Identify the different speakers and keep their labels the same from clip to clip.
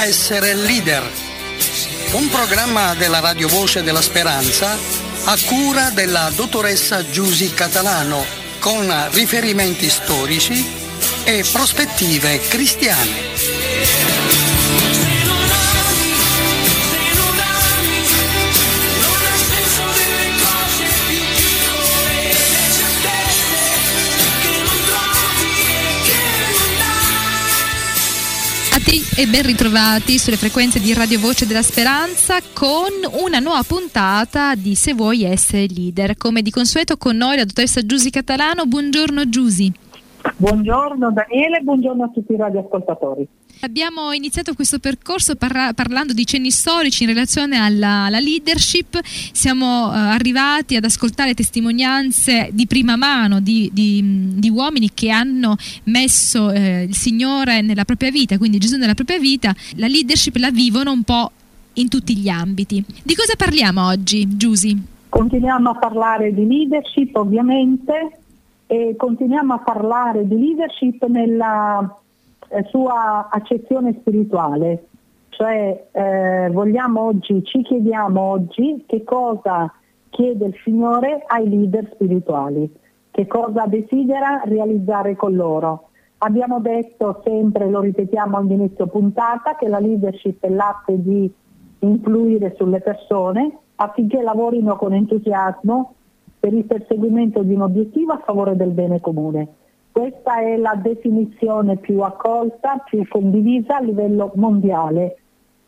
Speaker 1: Essere leader. Un programma della Radio Voce della Speranza a cura della dottoressa Giusy Catalano con riferimenti storici e prospettive cristiane.
Speaker 2: E ben ritrovati sulle frequenze di Radio Voce della Speranza con una nuova puntata di Se vuoi essere leader. Come di consueto con noi la dottoressa Giusy Catalano. Buongiorno Giusy.
Speaker 3: Buongiorno Daniele, buongiorno a tutti i radioascoltatori.
Speaker 2: Abbiamo iniziato questo percorso parla- parlando di cenni storici in relazione alla, alla leadership, siamo uh, arrivati ad ascoltare testimonianze di prima mano di, di, di uomini che hanno messo eh, il Signore nella propria vita, quindi Gesù nella propria vita, la leadership la vivono un po' in tutti gli ambiti. Di cosa parliamo oggi, Giusy?
Speaker 3: Continuiamo a parlare di leadership ovviamente e continuiamo a parlare di leadership nella eh, sua accezione spirituale, cioè eh, vogliamo oggi, ci chiediamo oggi che cosa chiede il Signore ai leader spirituali, che cosa desidera realizzare con loro. Abbiamo detto sempre, lo ripetiamo all'inizio puntata, che la leadership è l'arte di influire sulle persone affinché lavorino con entusiasmo per il perseguimento di un obiettivo a favore del bene comune. Questa è la definizione più accolta, più condivisa a livello mondiale.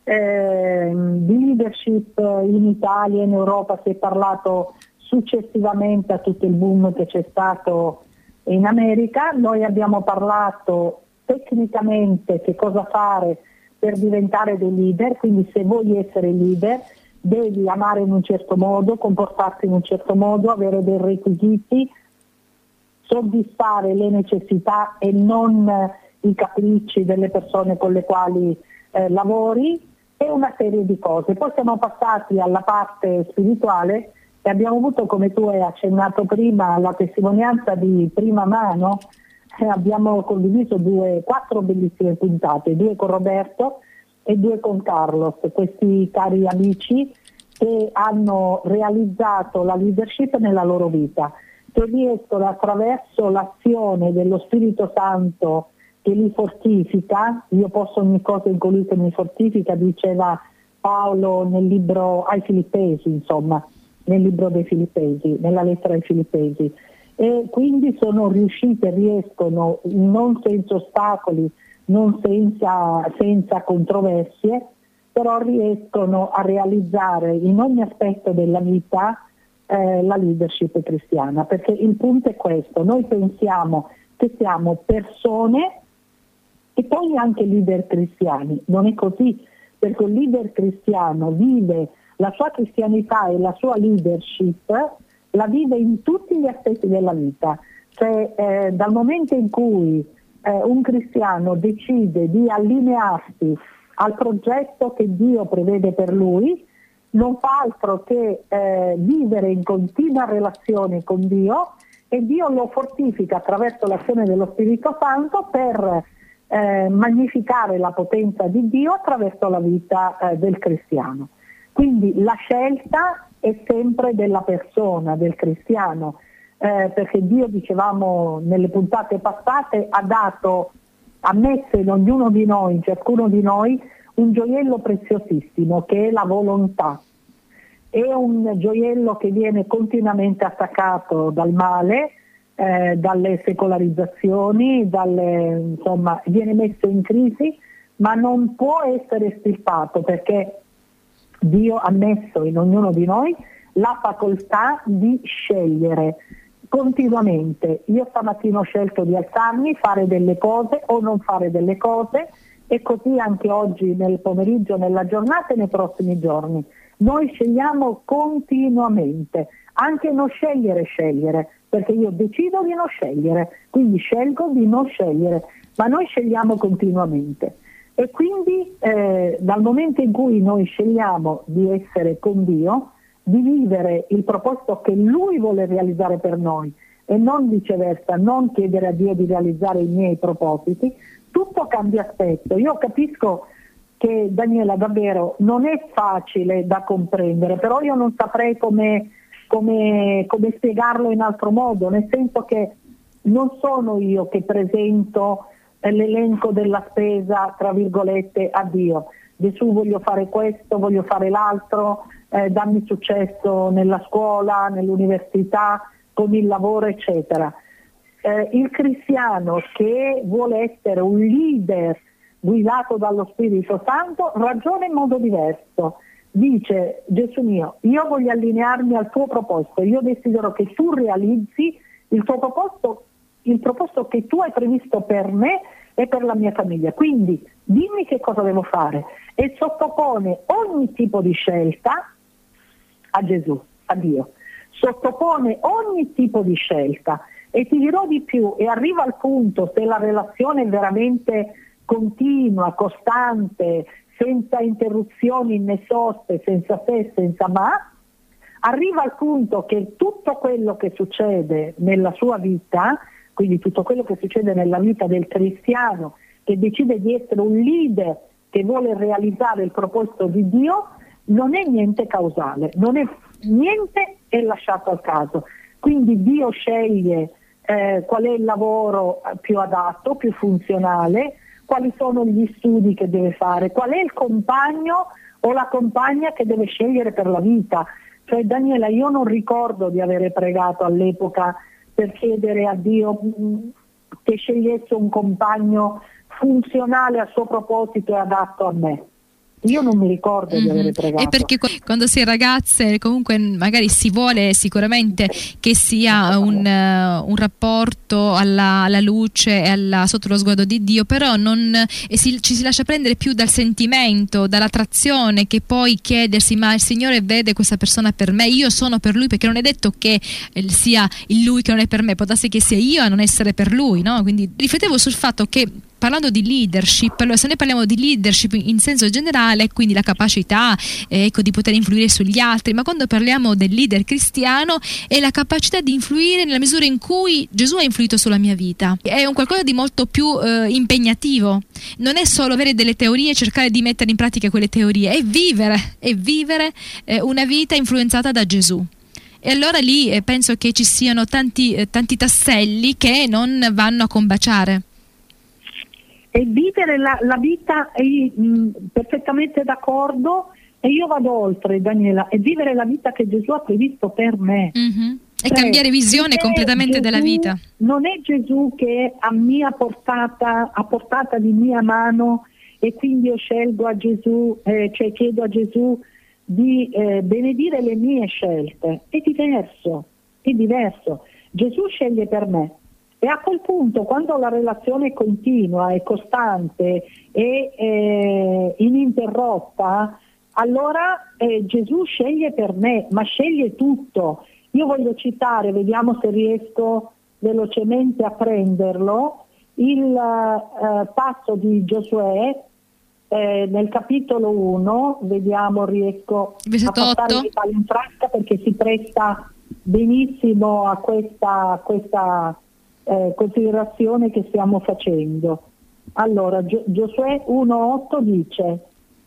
Speaker 3: Eh, di leadership in Italia e in Europa si è parlato successivamente a tutto il boom che c'è stato in America. Noi abbiamo parlato tecnicamente che cosa fare per diventare dei leader, quindi se vuoi essere leader devi amare in un certo modo, comportarti in un certo modo, avere dei requisiti, soddisfare le necessità e non eh, i capricci delle persone con le quali eh, lavori e una serie di cose. Poi siamo passati alla parte spirituale e abbiamo avuto, come tu hai accennato prima, la testimonianza di prima mano. Eh, abbiamo condiviso due, quattro bellissime puntate, due con Roberto e due con Carlos, questi cari amici che hanno realizzato la leadership nella loro vita, che riescono attraverso l'azione dello Spirito Santo che li fortifica, io posso ogni cosa in colui che mi fortifica, diceva Paolo nel libro ai Filippesi, insomma, nel libro dei Filippesi, nella lettera ai Filippesi. E quindi sono riuscite, riescono non senza ostacoli, non senza, senza controversie, però riescono a realizzare in ogni aspetto della vita eh, la leadership cristiana, perché il punto è questo, noi pensiamo che siamo persone e poi anche leader cristiani, non è così, perché il leader cristiano vive la sua cristianità e la sua leadership, la vive in tutti gli aspetti della vita, cioè eh, dal momento in cui eh, un cristiano decide di allinearsi al progetto che Dio prevede per lui, non fa altro che eh, vivere in continua relazione con Dio e Dio lo fortifica attraverso l'azione dello Spirito Santo per eh, magnificare la potenza di Dio attraverso la vita eh, del cristiano. Quindi la scelta è sempre della persona, del cristiano, eh, perché Dio, dicevamo nelle puntate passate, ha dato, ha messo in ognuno di noi, in ciascuno di noi, un gioiello preziosissimo che è la volontà. È un gioiello che viene continuamente attaccato dal male, eh, dalle secolarizzazioni, dalle, insomma, viene messo in crisi, ma non può essere estirpato perché Dio ha messo in ognuno di noi la facoltà di scegliere continuamente. Io stamattina ho scelto di alzarmi, fare delle cose o non fare delle cose e così anche oggi nel pomeriggio, nella giornata e nei prossimi giorni. Noi scegliamo continuamente, anche non scegliere scegliere, perché io decido di non scegliere, quindi scelgo di non scegliere, ma noi scegliamo continuamente. E quindi eh, dal momento in cui noi scegliamo di essere con Dio, di vivere il proposito che Lui vuole realizzare per noi e non viceversa, non chiedere a Dio di realizzare i miei propositi, tutto cambia aspetto. Io capisco che Daniela davvero non è facile da comprendere, però io non saprei come, come, come spiegarlo in altro modo, nel senso che non sono io che presento l'elenco della spesa, tra virgolette, a Dio. Gesù voglio fare questo, voglio fare l'altro, eh, dammi successo nella scuola, nell'università, con il lavoro, eccetera. Eh, il cristiano che vuole essere un leader guidato dallo Spirito Santo ragiona in modo diverso. Dice Gesù mio, io voglio allinearmi al tuo proposito, io desidero che tu realizzi il tuo proposito, il proposito che tu hai previsto per me e per la mia famiglia. Quindi dimmi che cosa devo fare e sottopone ogni tipo di scelta a Gesù, a Dio. Sottopone ogni tipo di scelta e ti dirò di più e arriva al punto se la relazione è veramente continua, costante, senza interruzioni né soste, senza se, senza ma, arriva al punto che tutto quello che succede nella sua vita, quindi tutto quello che succede nella vita del cristiano che decide di essere un leader che vuole realizzare il proposito di Dio, non è niente causale, non è niente è lasciato al caso. Quindi Dio sceglie eh, qual è il lavoro più adatto, più funzionale, quali sono gli studi che deve fare, qual è il compagno o la compagna che deve scegliere per la vita. Cioè Daniela, io non ricordo di avere pregato all'epoca per chiedere a Dio mm, che scegliesse un compagno funzionale al suo proposito e adatto a me. Io non mi ricordo mm-hmm. di avere pregato.
Speaker 2: E perché quando si è ragazze comunque magari si vuole sicuramente che sia un, uh, un rapporto alla, alla, luce e alla, sotto lo sguardo di Dio, però non, si, ci si lascia prendere più dal sentimento, dall'attrazione che poi chiedersi ma il Signore vede questa persona per me, io sono per lui perché non è detto che sia il lui che non è per me, può darsi che sia io a non essere per lui, no? Quindi riflettevo sul fatto che parlando di leadership, allora se noi parliamo di leadership in senso generale, quindi la capacità eh, ecco, di poter influire sugli altri, ma quando parliamo del leader cristiano è la capacità di influire nella misura in cui Gesù ha influito sulla mia vita. È un qualcosa di molto più eh, impegnativo. Non è solo avere delle teorie e cercare di mettere in pratica quelle teorie, è vivere, è vivere eh, una vita influenzata da Gesù. E allora lì eh, penso che ci siano tanti, eh, tanti tasselli che non vanno a combaciare
Speaker 3: e vivere la, la vita, è mh, perfettamente d'accordo, e io vado oltre, Daniela, e vivere la vita che Gesù ha previsto per me.
Speaker 2: Mm-hmm. E cioè, cambiare visione completamente
Speaker 3: Gesù,
Speaker 2: della vita.
Speaker 3: Non è Gesù che a mia portata, a portata di mia mano e quindi io scelgo a Gesù, eh, cioè chiedo a Gesù di eh, benedire le mie scelte. È diverso, è diverso. Gesù sceglie per me. E a quel punto, quando la relazione è continua, è costante e eh, ininterrotta, allora eh, Gesù sceglie per me, ma sceglie tutto. Io voglio citare, vediamo se riesco velocemente a prenderlo, il eh, passo di Giosuè eh, nel capitolo 1, vediamo riesco
Speaker 2: Versetto
Speaker 3: a passare in frasca perché si presta benissimo a questa, a questa eh, considerazione che stiamo facendo. Allora, Gio- Giosuè 1.8 dice,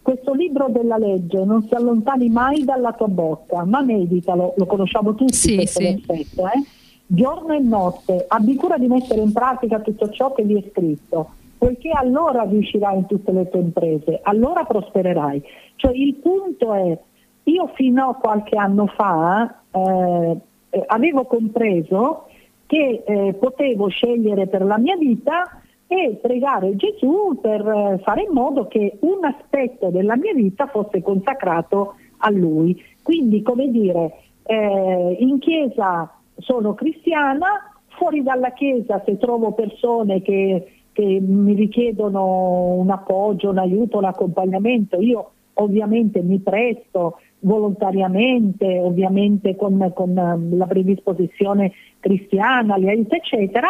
Speaker 3: questo libro della legge non si allontani mai dalla tua bocca, ma meditalo, lo conosciamo tutti
Speaker 2: sì,
Speaker 3: questo
Speaker 2: sì.
Speaker 3: versetto, eh? giorno e notte, abbi cura di mettere in pratica tutto ciò che vi è scritto, poiché allora riuscirai in tutte le tue imprese, allora prospererai. Cioè il punto è, io fino a qualche anno fa eh, eh avevo compreso che eh, potevo scegliere per la mia vita e pregare Gesù per eh, fare in modo che un aspetto della mia vita fosse consacrato a Lui. Quindi, come dire, eh, in chiesa sono cristiana, fuori dalla chiesa se trovo persone che, che mi richiedono un appoggio, un aiuto, un accompagnamento, io ovviamente mi presto volontariamente, ovviamente con, con ehm, la predisposizione cristiana, li aiuta, eccetera.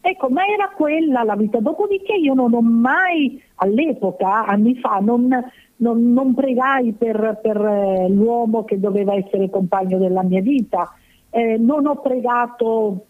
Speaker 3: Ecco, ma era quella la vita. Dopodiché io non ho mai, all'epoca, anni fa, non, non, non pregai per, per eh, l'uomo che doveva essere compagno della mia vita, eh, non ho pregato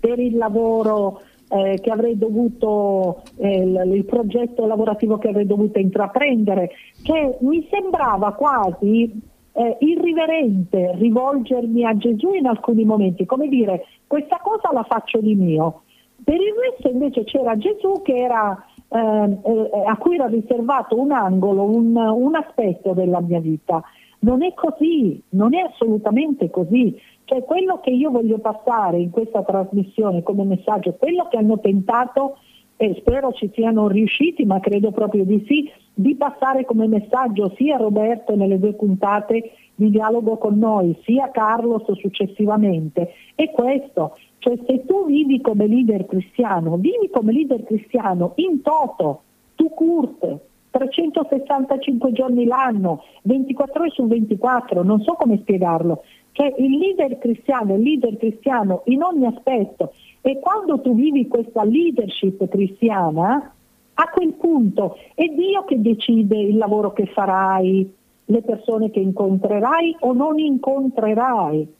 Speaker 3: per il lavoro eh, che avrei dovuto, eh, il, il, progetto lavorativo che avrei dovuto intraprendere, che mi sembrava quasi eh, irriverente rivolgermi a Gesù in alcuni momenti, come dire questa cosa la faccio di mio. Per il resto invece c'era Gesù era, eh, eh, a cui era riservato un angolo, un, un aspetto della mia vita. Non è così, non è assolutamente così. Cioè quello che io voglio passare in questa trasmissione come messaggio, quello che hanno tentato e spero ci siano riusciti, ma credo proprio di sì, di passare come messaggio sia Roberto nelle due puntate di dialogo con noi, sia Carlos successivamente, è questo, cioè se tu vivi come leader cristiano, vivi come leader cristiano in toto, tu curte, 365 giorni l'anno, 24 ore su 24, non so come spiegarlo, cioè il leader cristiano, il leader cristiano in ogni aspetto e quando tu vivi questa leadership cristiana, a quel punto è Dio che decide il lavoro che farai, le persone che incontrerai o non incontrerai.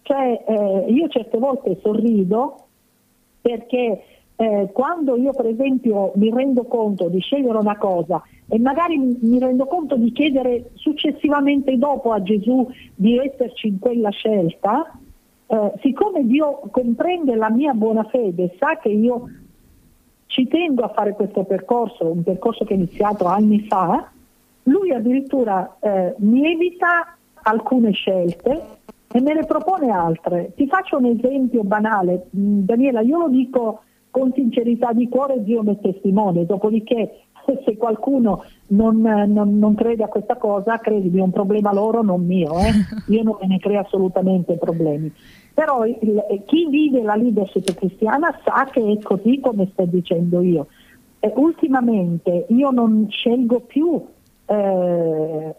Speaker 3: Cioè eh, io certe volte sorrido perché eh, quando io per esempio mi rendo conto di scegliere una cosa e magari mi rendo conto di chiedere successivamente dopo a Gesù di esserci in quella scelta, eh, siccome Dio comprende la mia buona fede, sa che io ci tengo a fare questo percorso, un percorso che è iniziato anni fa, lui addirittura eh, mi evita alcune scelte e me ne propone altre. Ti faccio un esempio banale, mm, Daniela, io lo dico con sincerità di cuore, Dio mi testimone, dopodiché se qualcuno non, non, non, crede a questa cosa, credimi, è un problema loro, non mio, eh? io non me ne creo assolutamente problemi. Però il, chi vive la leadership cristiana sa che è così come sto dicendo io. E ultimamente io non scelgo più eh,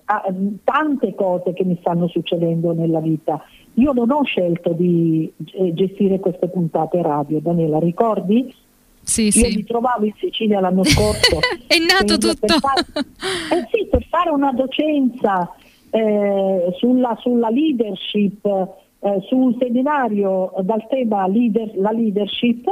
Speaker 3: tante cose che mi stanno succedendo nella vita. Io non ho scelto di eh, gestire queste puntate radio, Daniela, ricordi?
Speaker 2: Sì,
Speaker 3: Io
Speaker 2: sì.
Speaker 3: mi trovavo in Sicilia l'anno scorso.
Speaker 2: È nato tutto.
Speaker 3: Per fare, eh sì, per fare una docenza eh, sulla, sulla, leadership, eh, su un seminario dal tema leader, la leadership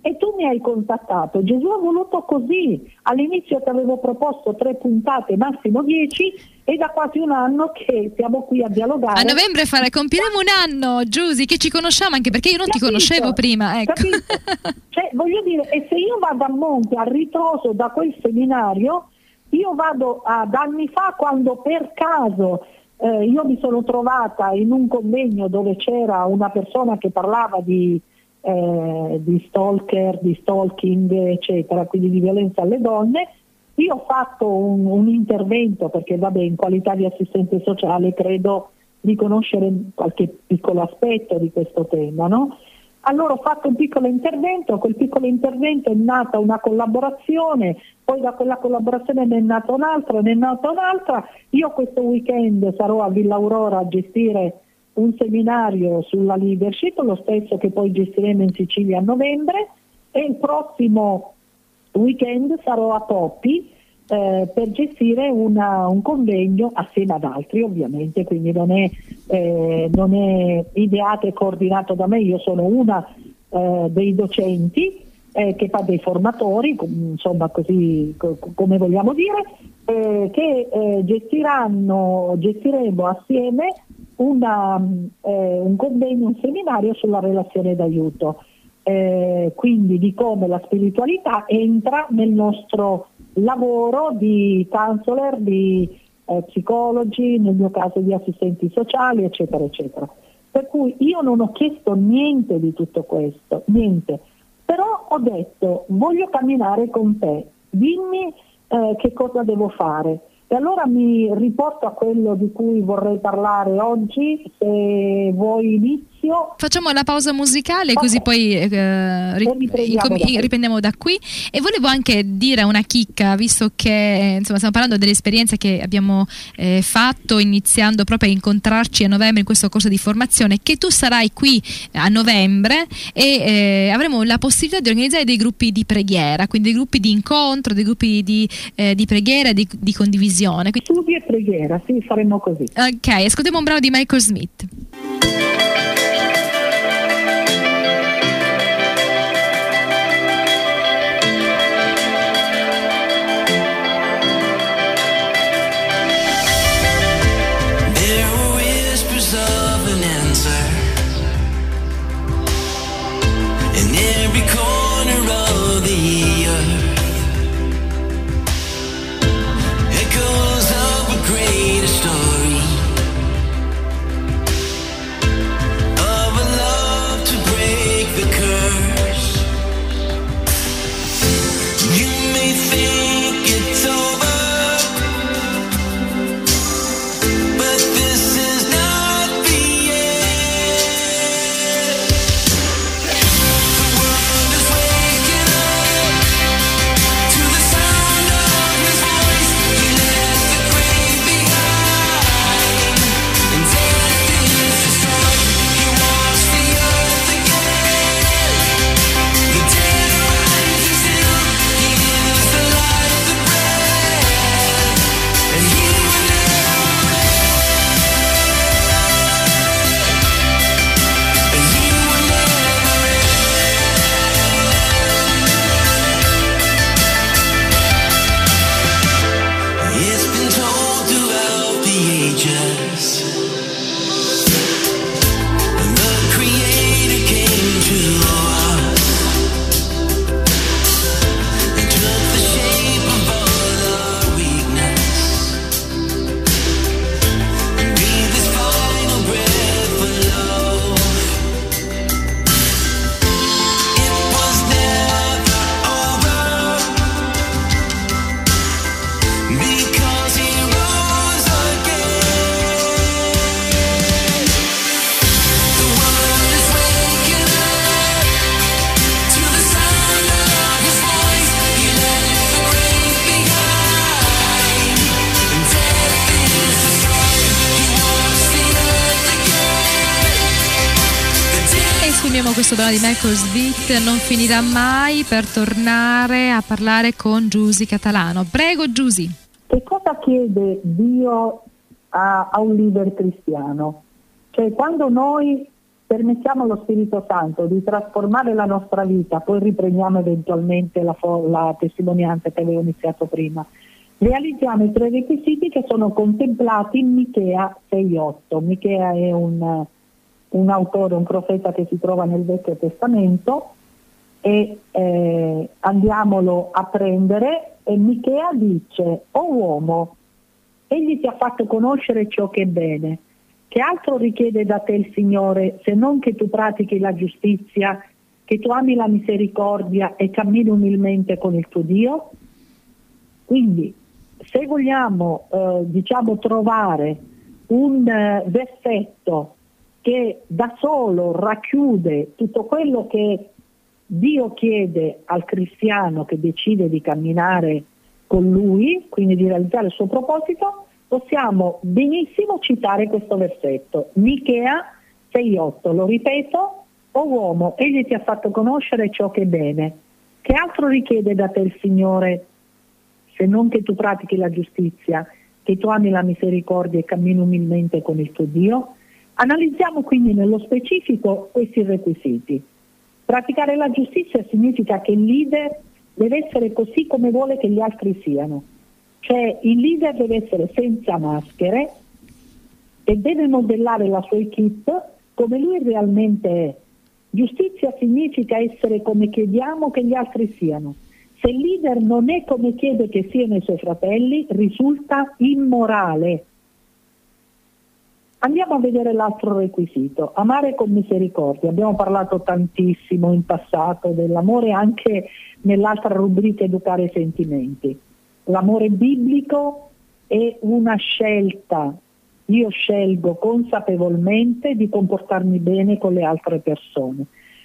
Speaker 3: e tu mi hai contattato. Gesù ha voluto così. All'inizio ti avevo proposto tre puntate, massimo dieci, e da quasi un anno che siamo qui a dialogare.
Speaker 2: A novembre fare, compiremo un anno, Giusy, che ci conosciamo anche perché io non capito, ti conoscevo prima. Ecco.
Speaker 3: Cioè, voglio dire, e se io vado a monte, a ritroso da quel seminario, io vado ad anni fa quando per caso eh, io mi sono trovata in un convegno dove c'era una persona che parlava di eh, di stalker, di stalking, eccetera, quindi di violenza alle donne. Io ho fatto un, un intervento perché vabbè, in qualità di assistente sociale credo di conoscere qualche piccolo aspetto di questo tema. No? Allora ho fatto un piccolo intervento, quel piccolo intervento è nata una collaborazione, poi da quella collaborazione ne è nata un'altra, ne è nata un'altra. Io questo weekend sarò a Villa Aurora a gestire un seminario sulla leadership, lo stesso che poi gestiremo in Sicilia a novembre e il prossimo weekend sarò a Poppi eh, per gestire una, un convegno assieme ad altri ovviamente, quindi non è, eh, non è, ideato e coordinato da me, io sono una eh, dei docenti eh, che fa dei formatori, insomma così co- come vogliamo dire, eh, che eh, gestiranno, gestiremo assieme una, eh, un convegno, un seminario sulla relazione d'aiuto, eh, quindi di come la spiritualità entra nel nostro lavoro di counselor, di eh, psicologi, nel mio caso di assistenti sociali, eccetera, eccetera. Per cui io non ho chiesto niente di tutto questo, niente, però ho detto voglio camminare con te, dimmi eh, che cosa devo fare. E allora mi riporto a quello di cui vorrei parlare oggi, se vuoi inizio.
Speaker 2: Facciamo la pausa musicale okay. così poi eh, ri- riprendiamo da qui. E volevo anche dire una chicca, visto che insomma, stiamo parlando dell'esperienza che abbiamo eh, fatto iniziando proprio a incontrarci a novembre in questo corso di formazione, che tu sarai qui a novembre e eh, avremo la possibilità di organizzare dei gruppi di preghiera, quindi dei gruppi di incontro, dei gruppi di, eh, di preghiera, di, di condivisione televisione.
Speaker 3: Studi e preghiera, sì, faremo così.
Speaker 2: Ok, ascoltiamo un brano di Michael Smith. Questo brano di Michael Smith non finirà mai per tornare a parlare con Giusy Catalano. Prego Giusy.
Speaker 3: Che cosa chiede Dio a, a un leader cristiano? Cioè quando noi permettiamo allo Spirito Santo di trasformare la nostra vita, poi riprendiamo eventualmente la, la testimonianza che avevo iniziato prima, realizziamo i tre requisiti che sono contemplati in Michea 6.8. Michea è un un autore, un profeta che si trova nel Vecchio Testamento e eh, andiamolo a prendere e Michea dice, o oh uomo, egli ti ha fatto conoscere ciò che è bene, che altro richiede da te il Signore se non che tu pratichi la giustizia, che tu ami la misericordia e cammini umilmente con il tuo Dio? Quindi se vogliamo eh, diciamo, trovare un eh, versetto che da solo racchiude tutto quello che Dio chiede al cristiano che decide di camminare con lui, quindi di realizzare il suo proposito, possiamo benissimo citare questo versetto. Michea 6,8, lo ripeto, o uomo, egli ti ha fatto conoscere ciò che è bene. Che altro richiede da te il Signore se non che tu pratichi la giustizia, che tu ami la misericordia e cammini umilmente con il tuo Dio? Analizziamo quindi nello specifico questi requisiti. Praticare la giustizia significa che il leader deve essere così come vuole che gli altri siano, cioè il leader deve essere senza maschere e deve modellare la sua equip come lui realmente è. Giustizia significa essere come chiediamo che gli altri siano. Se il leader non è come chiede che siano i suoi fratelli, risulta immorale Andiamo a vedere l'altro requisito, amare con misericordia. Abbiamo parlato tantissimo in passato dell'amore anche nell'altra rubrica educare i sentimenti. L'amore biblico è una scelta, io scelgo consapevolmente di comportarmi bene con le altre persone.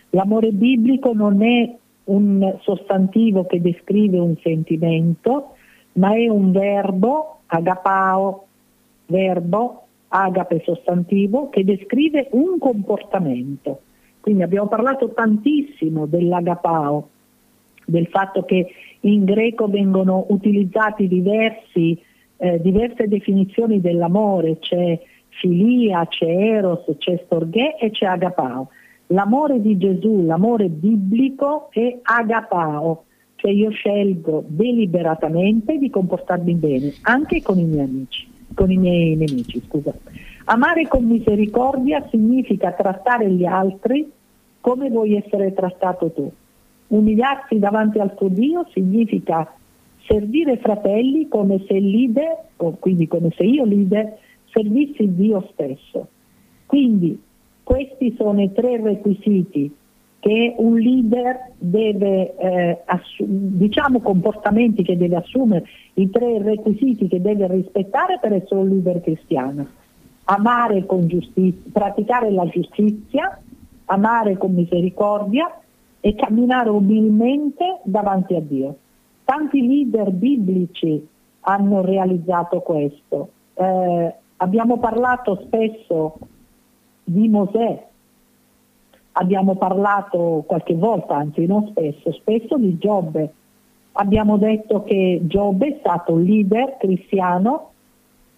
Speaker 3: L'amore biblico non è un sostantivo che descrive un sentimento, ma è un verbo, agapao, verbo agape sostantivo, che descrive un comportamento. Quindi abbiamo parlato tantissimo dell'agapao, del fatto che in greco vengono utilizzati diversi, eh, diverse definizioni dell'amore, c'è filia, c'è eros, c'è storghè e c'è agapao. L'amore di Gesù, l'amore biblico è agapao, cioè io scelgo deliberatamente di comportarmi bene, anche con i miei amici con i miei nemici. Scusa. Amare con misericordia significa trattare gli altri come vuoi essere trattato tu. Umiliarsi davanti al tuo Dio significa servire fratelli come se o quindi come se io leader, servissi Dio stesso. Quindi questi sono i tre requisiti che un leader deve, eh, diciamo comportamenti che deve assumere, i tre requisiti che deve rispettare per essere un leader cristiano. Amare con giustizia, praticare la giustizia, amare con misericordia e camminare umilmente davanti a Dio. Tanti leader biblici hanno realizzato questo. Eh, abbiamo parlato spesso di Mosè, abbiamo parlato qualche volta, anzi non spesso, spesso di Giobbe. Abbiamo detto che Giobbe è stato un leader cristiano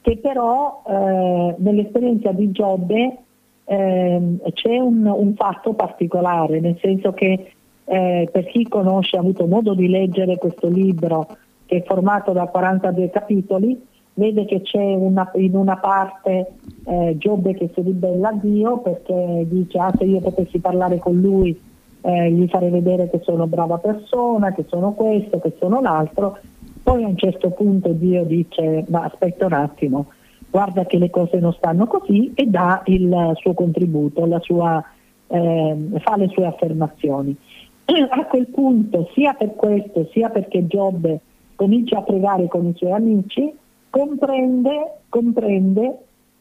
Speaker 3: che però eh, nell'esperienza di Giobbe eh, c'è un, un, fatto particolare, nel senso che eh, per chi conosce, ha avuto modo di leggere questo libro che è formato da 42 capitoli, vede che c'è una, in una parte eh, Giobbe che si ribella a Dio perché dice ah, se io potessi parlare con lui eh, gli farei vedere che sono brava persona, che sono questo, che sono l'altro. Poi a un certo punto Dio dice ma aspetta un attimo, guarda che le cose non stanno così e dà il suo contributo, sua, eh, fa le sue affermazioni. A quel punto, sia per questo, sia perché Giobbe comincia a pregare con i suoi amici, comprende, comprende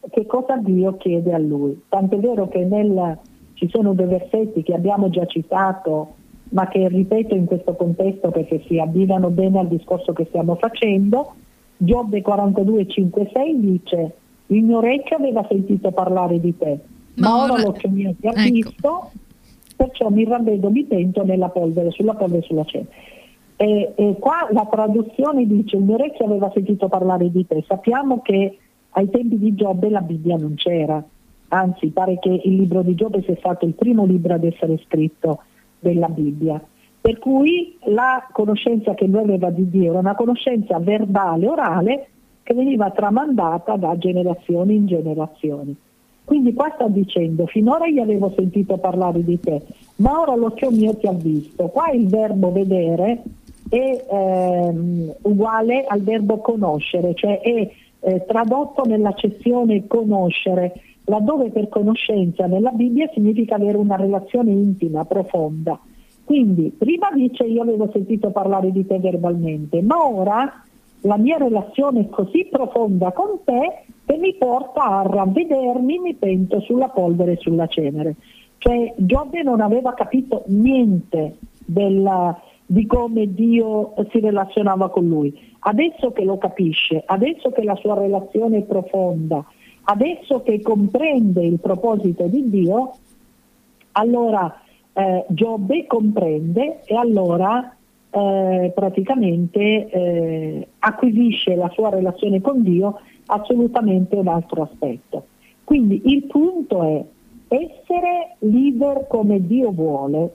Speaker 3: che cosa Dio chiede a lui. Tant'è vero che nel, ci sono due versetti che abbiamo già citato, ma che ripeto in questo contesto perché si abbinano bene al discorso che stiamo facendo. Giobbe 42, 5, 6 dice il mio orecchio aveva sentito parlare di te, ma, ma ora, ora l'occhio mio ti ha ecco. visto, perciò mi ravvedo, mi pento nella polvere, sulla polvere e sulla cena. E, e qua la traduzione dice il mio orecchio aveva sentito parlare di te. Sappiamo che ai tempi di Giobbe la Bibbia non c'era, anzi pare che il libro di Giobbe sia stato il primo libro ad essere scritto della Bibbia. Per cui la conoscenza che lui aveva di Dio era una conoscenza verbale, orale, che veniva tramandata da generazioni in generazioni. Quindi qua sta dicendo, finora io avevo sentito parlare di te, ma ora l'occhio mio ti ha visto. Qua il verbo vedere è ehm, uguale al verbo conoscere, cioè è eh, tradotto nell'accezione conoscere, laddove per conoscenza nella Bibbia significa avere una relazione intima, profonda. Quindi prima dice io avevo sentito parlare di te verbalmente, ma ora la mia relazione è così profonda con te che mi porta a ravvedermi, mi pento sulla polvere e sulla cenere. Cioè Giobbe non aveva capito niente della, di come Dio si relazionava con lui. Adesso che lo capisce, adesso che la sua relazione è profonda, adesso che comprende il proposito di Dio, allora eh, Giobbe comprende e allora eh, praticamente eh, acquisisce la sua relazione con Dio assolutamente un altro aspetto. Quindi il punto è essere leader come Dio vuole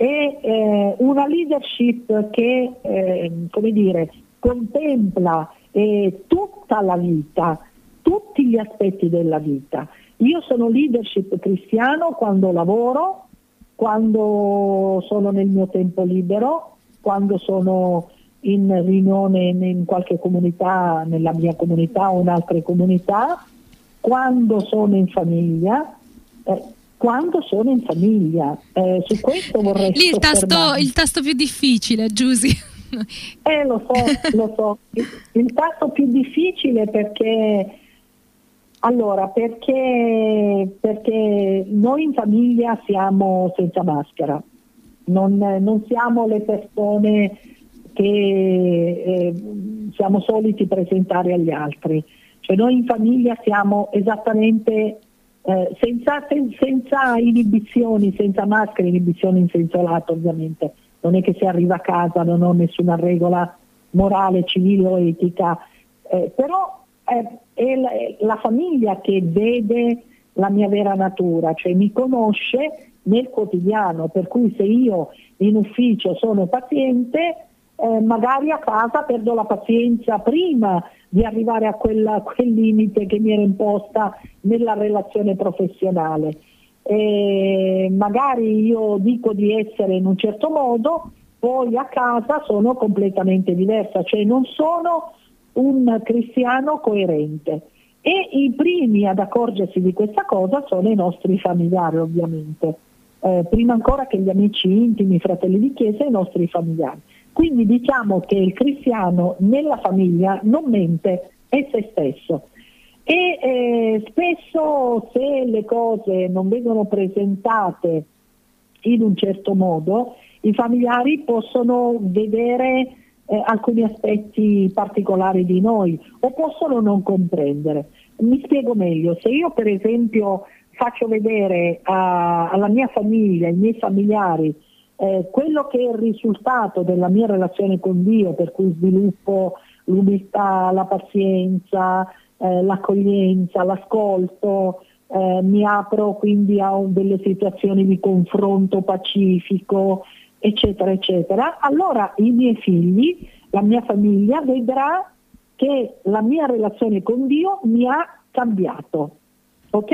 Speaker 3: è eh, una leadership che eh, come dire, contempla eh, tutta la vita, tutti gli aspetti della vita. Io sono leadership cristiano quando lavoro, quando sono nel mio tempo libero, quando sono in riunione in qualche comunità, nella mia comunità o in altre comunità, quando sono in famiglia. Quando sono in famiglia. Eh, su questo vorrei
Speaker 2: Lì il tasto, il tasto più difficile, Giusy.
Speaker 3: Eh, lo so, lo so. Il, il tasto più difficile perché allora, perché, perché, noi in famiglia siamo senza maschera, non, non siamo le persone che eh, siamo soliti presentare agli altri, cioè noi in famiglia siamo esattamente eh, senza, sen, senza, inibizioni, senza maschere, inibizioni in senso lato ovviamente, non è che se arriva a casa non ho nessuna regola morale, civile o etica, eh, però è la, è la famiglia che vede la mia vera natura, cioè mi conosce nel quotidiano, per cui se io in ufficio sono paziente, eh, magari a casa perdo la pazienza prima di arrivare a, quella, quel limite che mi era imposta nella relazione professionale. e magari io dico di essere in un certo modo, poi a casa sono completamente diversa, cioè non sono un cristiano coerente. E i primi ad accorgersi di questa cosa sono i nostri familiari ovviamente, eh, prima ancora che gli amici intimi, fratelli di chiesa i nostri familiari. Quindi diciamo che il cristiano nella famiglia non mente, è se stesso. E eh, spesso se le cose non vengono presentate in un certo modo, i familiari possono vedere eh, alcuni aspetti particolari di noi o possono non comprendere. Mi spiego meglio, se io per esempio faccio vedere a, alla mia famiglia, ai miei familiari, eh, quello che è il risultato della mia relazione con Dio, per cui sviluppo l'umiltà, la pazienza, eh, l'accoglienza, l'ascolto, eh, mi apro quindi a delle situazioni di confronto pacifico, eccetera, eccetera, allora i miei figli, la mia famiglia vedrà che la mia relazione con Dio mi ha cambiato, ok?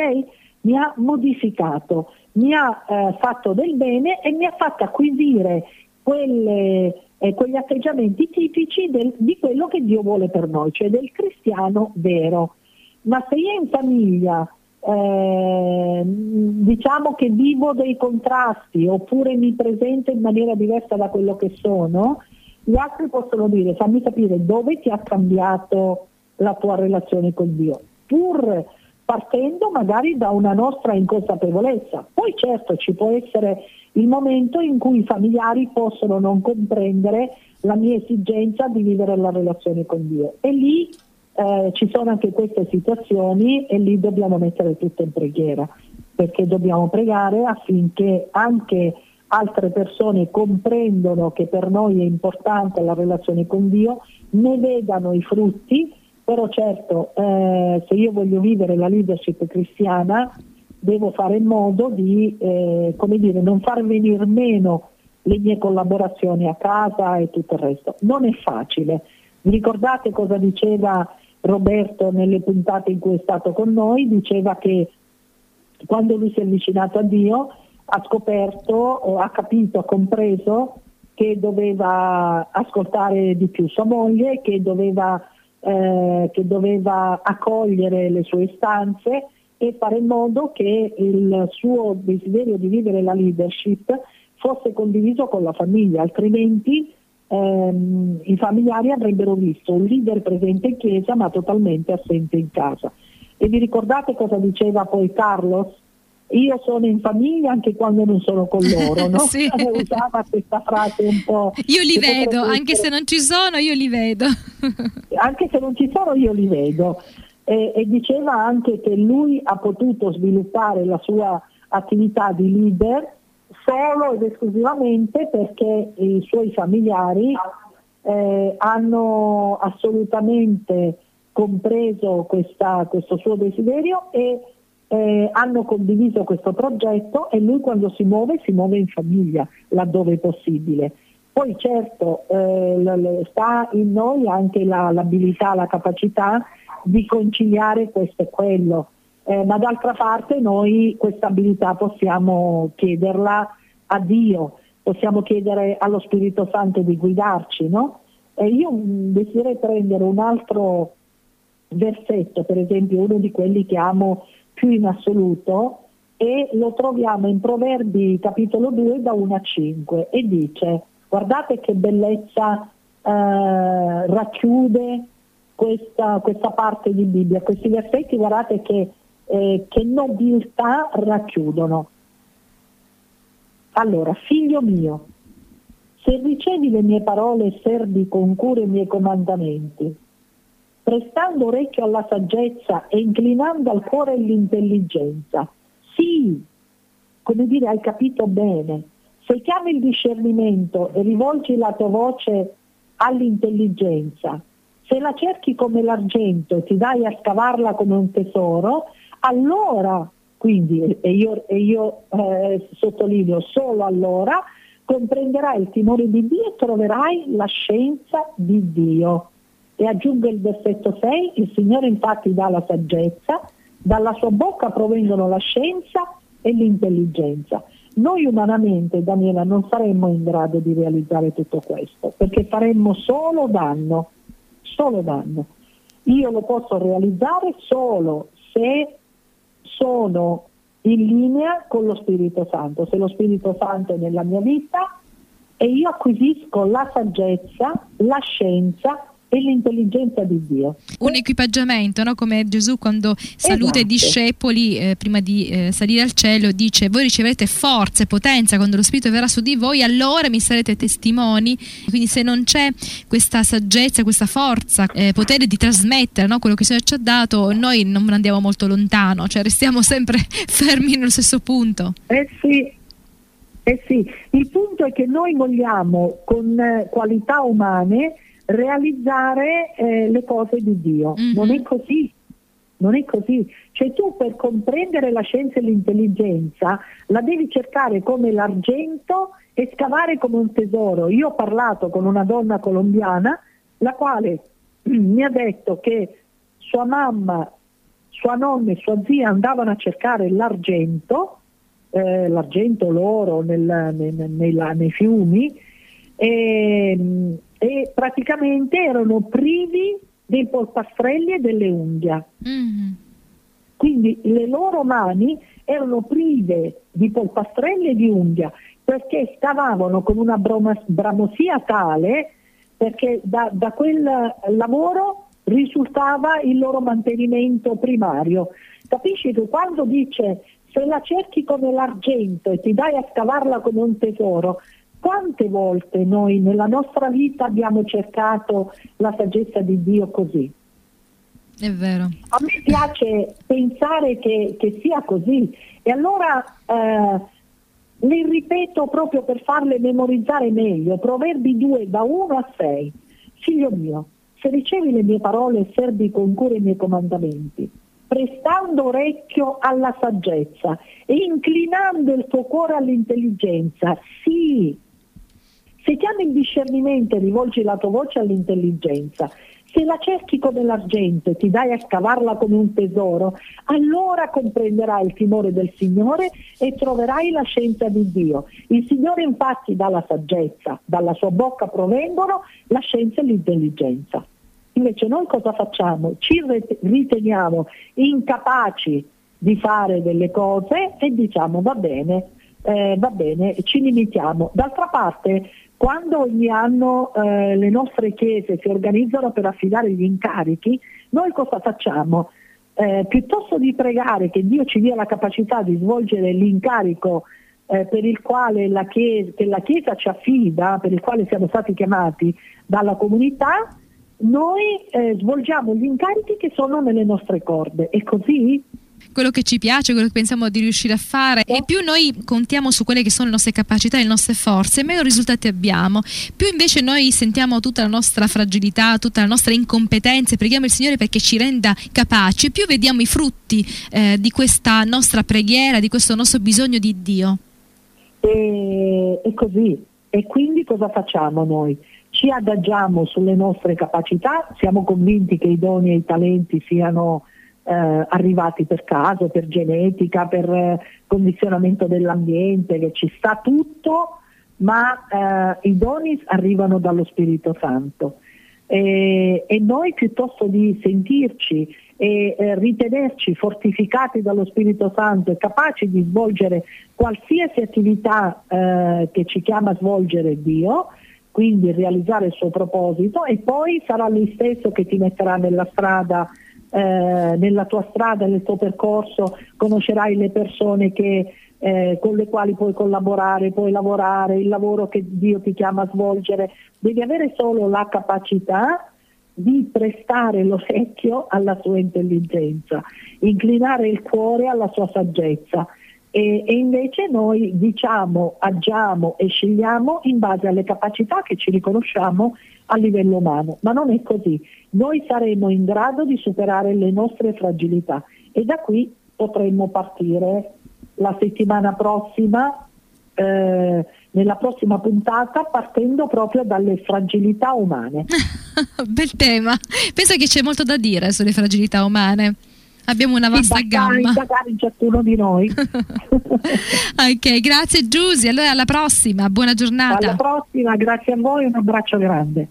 Speaker 3: Mi ha modificato, mi ha eh, fatto del bene e mi ha fatto acquisire quelle, eh, quegli atteggiamenti tipici del, di quello che Dio vuole per noi, cioè del cristiano vero. Ma se io in famiglia eh, diciamo che vivo dei contrasti oppure mi presento in maniera diversa da quello che sono, gli altri possono dire fammi capire dove ti ha cambiato la tua relazione con Dio, pur partendo magari da una nostra inconsapevolezza. Poi certo ci può essere il momento in cui i familiari possono non comprendere la mia esigenza di vivere la relazione con Dio e lì eh, ci sono anche queste situazioni e lì dobbiamo mettere tutto in preghiera, perché dobbiamo pregare affinché anche altre persone comprendano che per noi è importante la relazione con Dio, ne vedano i frutti, però certo eh, se io voglio vivere la leadership cristiana devo fare in modo di eh, dire, non far venire meno le mie collaborazioni a casa e tutto il resto. Non è facile. Vi ricordate cosa diceva Roberto nelle puntate in cui è stato con noi, diceva che quando lui si è avvicinato a Dio ha scoperto, ha capito, ha compreso che doveva ascoltare di più sua moglie, che doveva, eh, che doveva accogliere le sue istanze e fare in modo che il suo desiderio di vivere la leadership fosse condiviso con la famiglia, altrimenti ehm, i familiari avrebbero visto un leader presente in chiesa ma totalmente assente in casa. E vi ricordate cosa diceva poi Carlos? Io sono in famiglia anche quando non sono con loro, no?
Speaker 2: sì.
Speaker 3: Usava questa frase un po'.
Speaker 2: Io li vedo, anche se non ci sono, io li vedo.
Speaker 3: Anche se non ci sono, io li vedo. E, e diceva anche che lui ha potuto sviluppare la sua attività di leader solo ed esclusivamente perché i suoi familiari eh, hanno assolutamente compreso questa, questo suo desiderio e eh, hanno condiviso questo progetto e lui quando si muove si muove in famiglia laddove è possibile. Poi certo eh, sta in noi anche la, l'abilità, la capacità di conciliare questo e quello eh, ma d'altra parte noi questa abilità possiamo chiederla a Dio, possiamo chiedere allo Spirito Santo di guidarci, no? E io mm, desidero prendere un altro versetto, per esempio uno di quelli che amo più in assoluto, e lo troviamo in Proverbi capitolo 2 da 1 a 5 e dice guardate che bellezza eh, racchiude questa, questa, parte di Bibbia, questi versetti guardate che eh, che nobiltà racchiudono. Allora, figlio mio, se ricevi le mie parole e servi con cura i miei comandamenti, prestando orecchio alla saggezza e inclinando al cuore l'intelligenza, sì, come dire, hai capito bene, se chiami il discernimento e rivolgi la tua voce all'intelligenza, se la cerchi come l'argento e ti dai a scavarla come un tesoro, allora, quindi, e io, e io eh, sottolineo solo allora, comprenderai il timore di Dio e troverai la scienza di Dio. E aggiungo il versetto 6, il Signore infatti dà la saggezza, dalla sua bocca provengono la scienza e l'intelligenza. Noi umanamente, Daniela, non saremmo in grado di realizzare tutto questo, perché faremmo solo danno, solo danno. Io lo posso realizzare solo se sono in linea con lo Spirito Santo, se lo Spirito Santo è nella mia vita e io acquisisco la saggezza, la scienza e l'intelligenza di Dio.
Speaker 2: Un equipaggiamento, no? come Gesù quando saluta esatto. i discepoli eh, prima di eh, salire al cielo, dice voi riceverete forza e potenza quando lo Spirito verrà su di voi, allora mi sarete testimoni. Quindi se non c'è questa saggezza, questa forza, eh, potere di trasmettere no? quello che il Signore ci ha dato, noi non andiamo molto lontano, cioè restiamo sempre fermi nello stesso punto.
Speaker 3: Eh sì, eh sì, il punto è che noi vogliamo con eh, qualità umane realizzare eh, le cose di Dio. Mm-hmm. Non è così. Non è così. Cioè tu per comprendere la scienza e l'intelligenza la devi cercare come l'argento e scavare come un tesoro. Io ho parlato con una donna colombiana la quale mi ha detto che sua mamma, sua nonna e sua zia andavano a cercare l'argento, eh, l'argento l'oro nel, nel, nel, nei fiumi, e, e praticamente erano privi dei polpastrelli e delle unghie. Mm-hmm. Quindi le loro mani erano prive di polpastrelli e di unghia perché scavavano con una bramosia tale perché da, da quel lavoro risultava il loro mantenimento primario. Capisci che quando dice se la cerchi come l'argento e ti dai a scavarla come un tesoro, quante volte noi nella nostra vita abbiamo cercato la saggezza di Dio così?
Speaker 2: È vero.
Speaker 3: A me piace pensare che, che sia così e allora eh, le ripeto proprio per farle memorizzare meglio. Proverbi 2 da 1 a 6. Figlio mio, se ricevi le mie parole e servi con cura i miei comandamenti, prestando orecchio alla saggezza e inclinando il tuo cuore all'intelligenza, sì, se chiami il discernimento e rivolgi la tua voce all'intelligenza, se la cerchi come l'argento e ti dai a scavarla come un tesoro, allora comprenderai il timore del Signore e troverai la scienza di Dio. Il Signore infatti dà la saggezza, dalla sua bocca provengono la scienza e l'intelligenza. Invece noi cosa facciamo? Ci riteniamo incapaci di fare delle cose e diciamo va bene, eh, va bene, ci limitiamo. D'altra parte quando ogni anno eh, le nostre chiese si organizzano per affidare gli incarichi, noi cosa facciamo? Eh, piuttosto di pregare che Dio ci dia la capacità di svolgere l'incarico eh, per il quale la chiesa, che la Chiesa ci affida, per il quale siamo stati chiamati dalla comunità, noi eh, svolgiamo gli incarichi che sono nelle nostre corde. È così?
Speaker 2: Quello che ci piace, quello che pensiamo di riuscire a fare e più noi contiamo su quelle che sono le nostre capacità, le nostre forze, meno risultati abbiamo. Più invece noi sentiamo tutta la nostra fragilità, tutta la nostra incompetenza e preghiamo il Signore perché ci renda capaci, più vediamo i frutti eh, di questa nostra preghiera, di questo nostro bisogno di Dio.
Speaker 3: E, è così. E quindi cosa facciamo noi? Ci adagiamo sulle nostre capacità, siamo convinti che i doni e i talenti siano eh, arrivati per caso, per genetica, per eh, condizionamento dell'ambiente, che ci sta tutto, ma eh, i doni arrivano dallo Spirito Santo. E, e noi piuttosto di sentirci e eh, ritenerci fortificati dallo Spirito Santo e capaci di svolgere qualsiasi attività eh, che ci chiama a svolgere Dio, quindi realizzare il suo proposito e poi sarà Lui stesso che ti metterà nella strada eh, nella tua strada, nel tuo percorso, conoscerai le persone che, eh, con le quali puoi collaborare, puoi lavorare, il lavoro che Dio ti chiama a svolgere. Devi avere solo la capacità di prestare l'orecchio alla sua intelligenza, inclinare il cuore alla sua saggezza. E, e, invece noi diciamo, agiamo e scegliamo in base alle capacità che ci riconosciamo a livello umano, ma non è così. Noi saremo in grado di superare le nostre fragilità e da qui potremmo partire la settimana prossima, eh, nella prossima puntata, partendo proprio dalle fragilità umane.
Speaker 2: Bel tema, penso che c'è molto da dire sulle fragilità umane. Abbiamo una vasta
Speaker 4: sì,
Speaker 2: gamma.
Speaker 4: Magari ciascuno di noi.
Speaker 2: ok, grazie Giusy. Allora alla prossima, buona giornata.
Speaker 4: Alla prossima, grazie a voi, un abbraccio grande.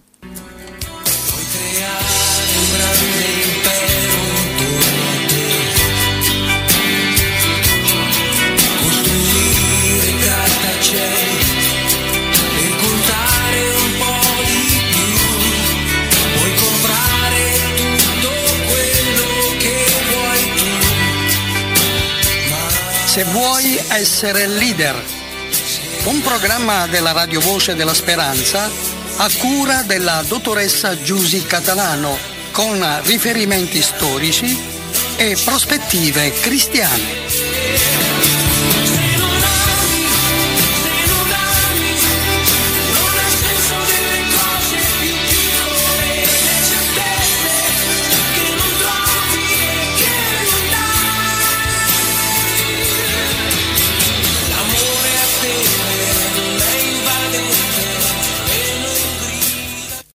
Speaker 1: Se vuoi essere leader, un programma della Radio Voce della Speranza a cura della dottoressa Giusy Catalano con riferimenti storici e prospettive cristiane.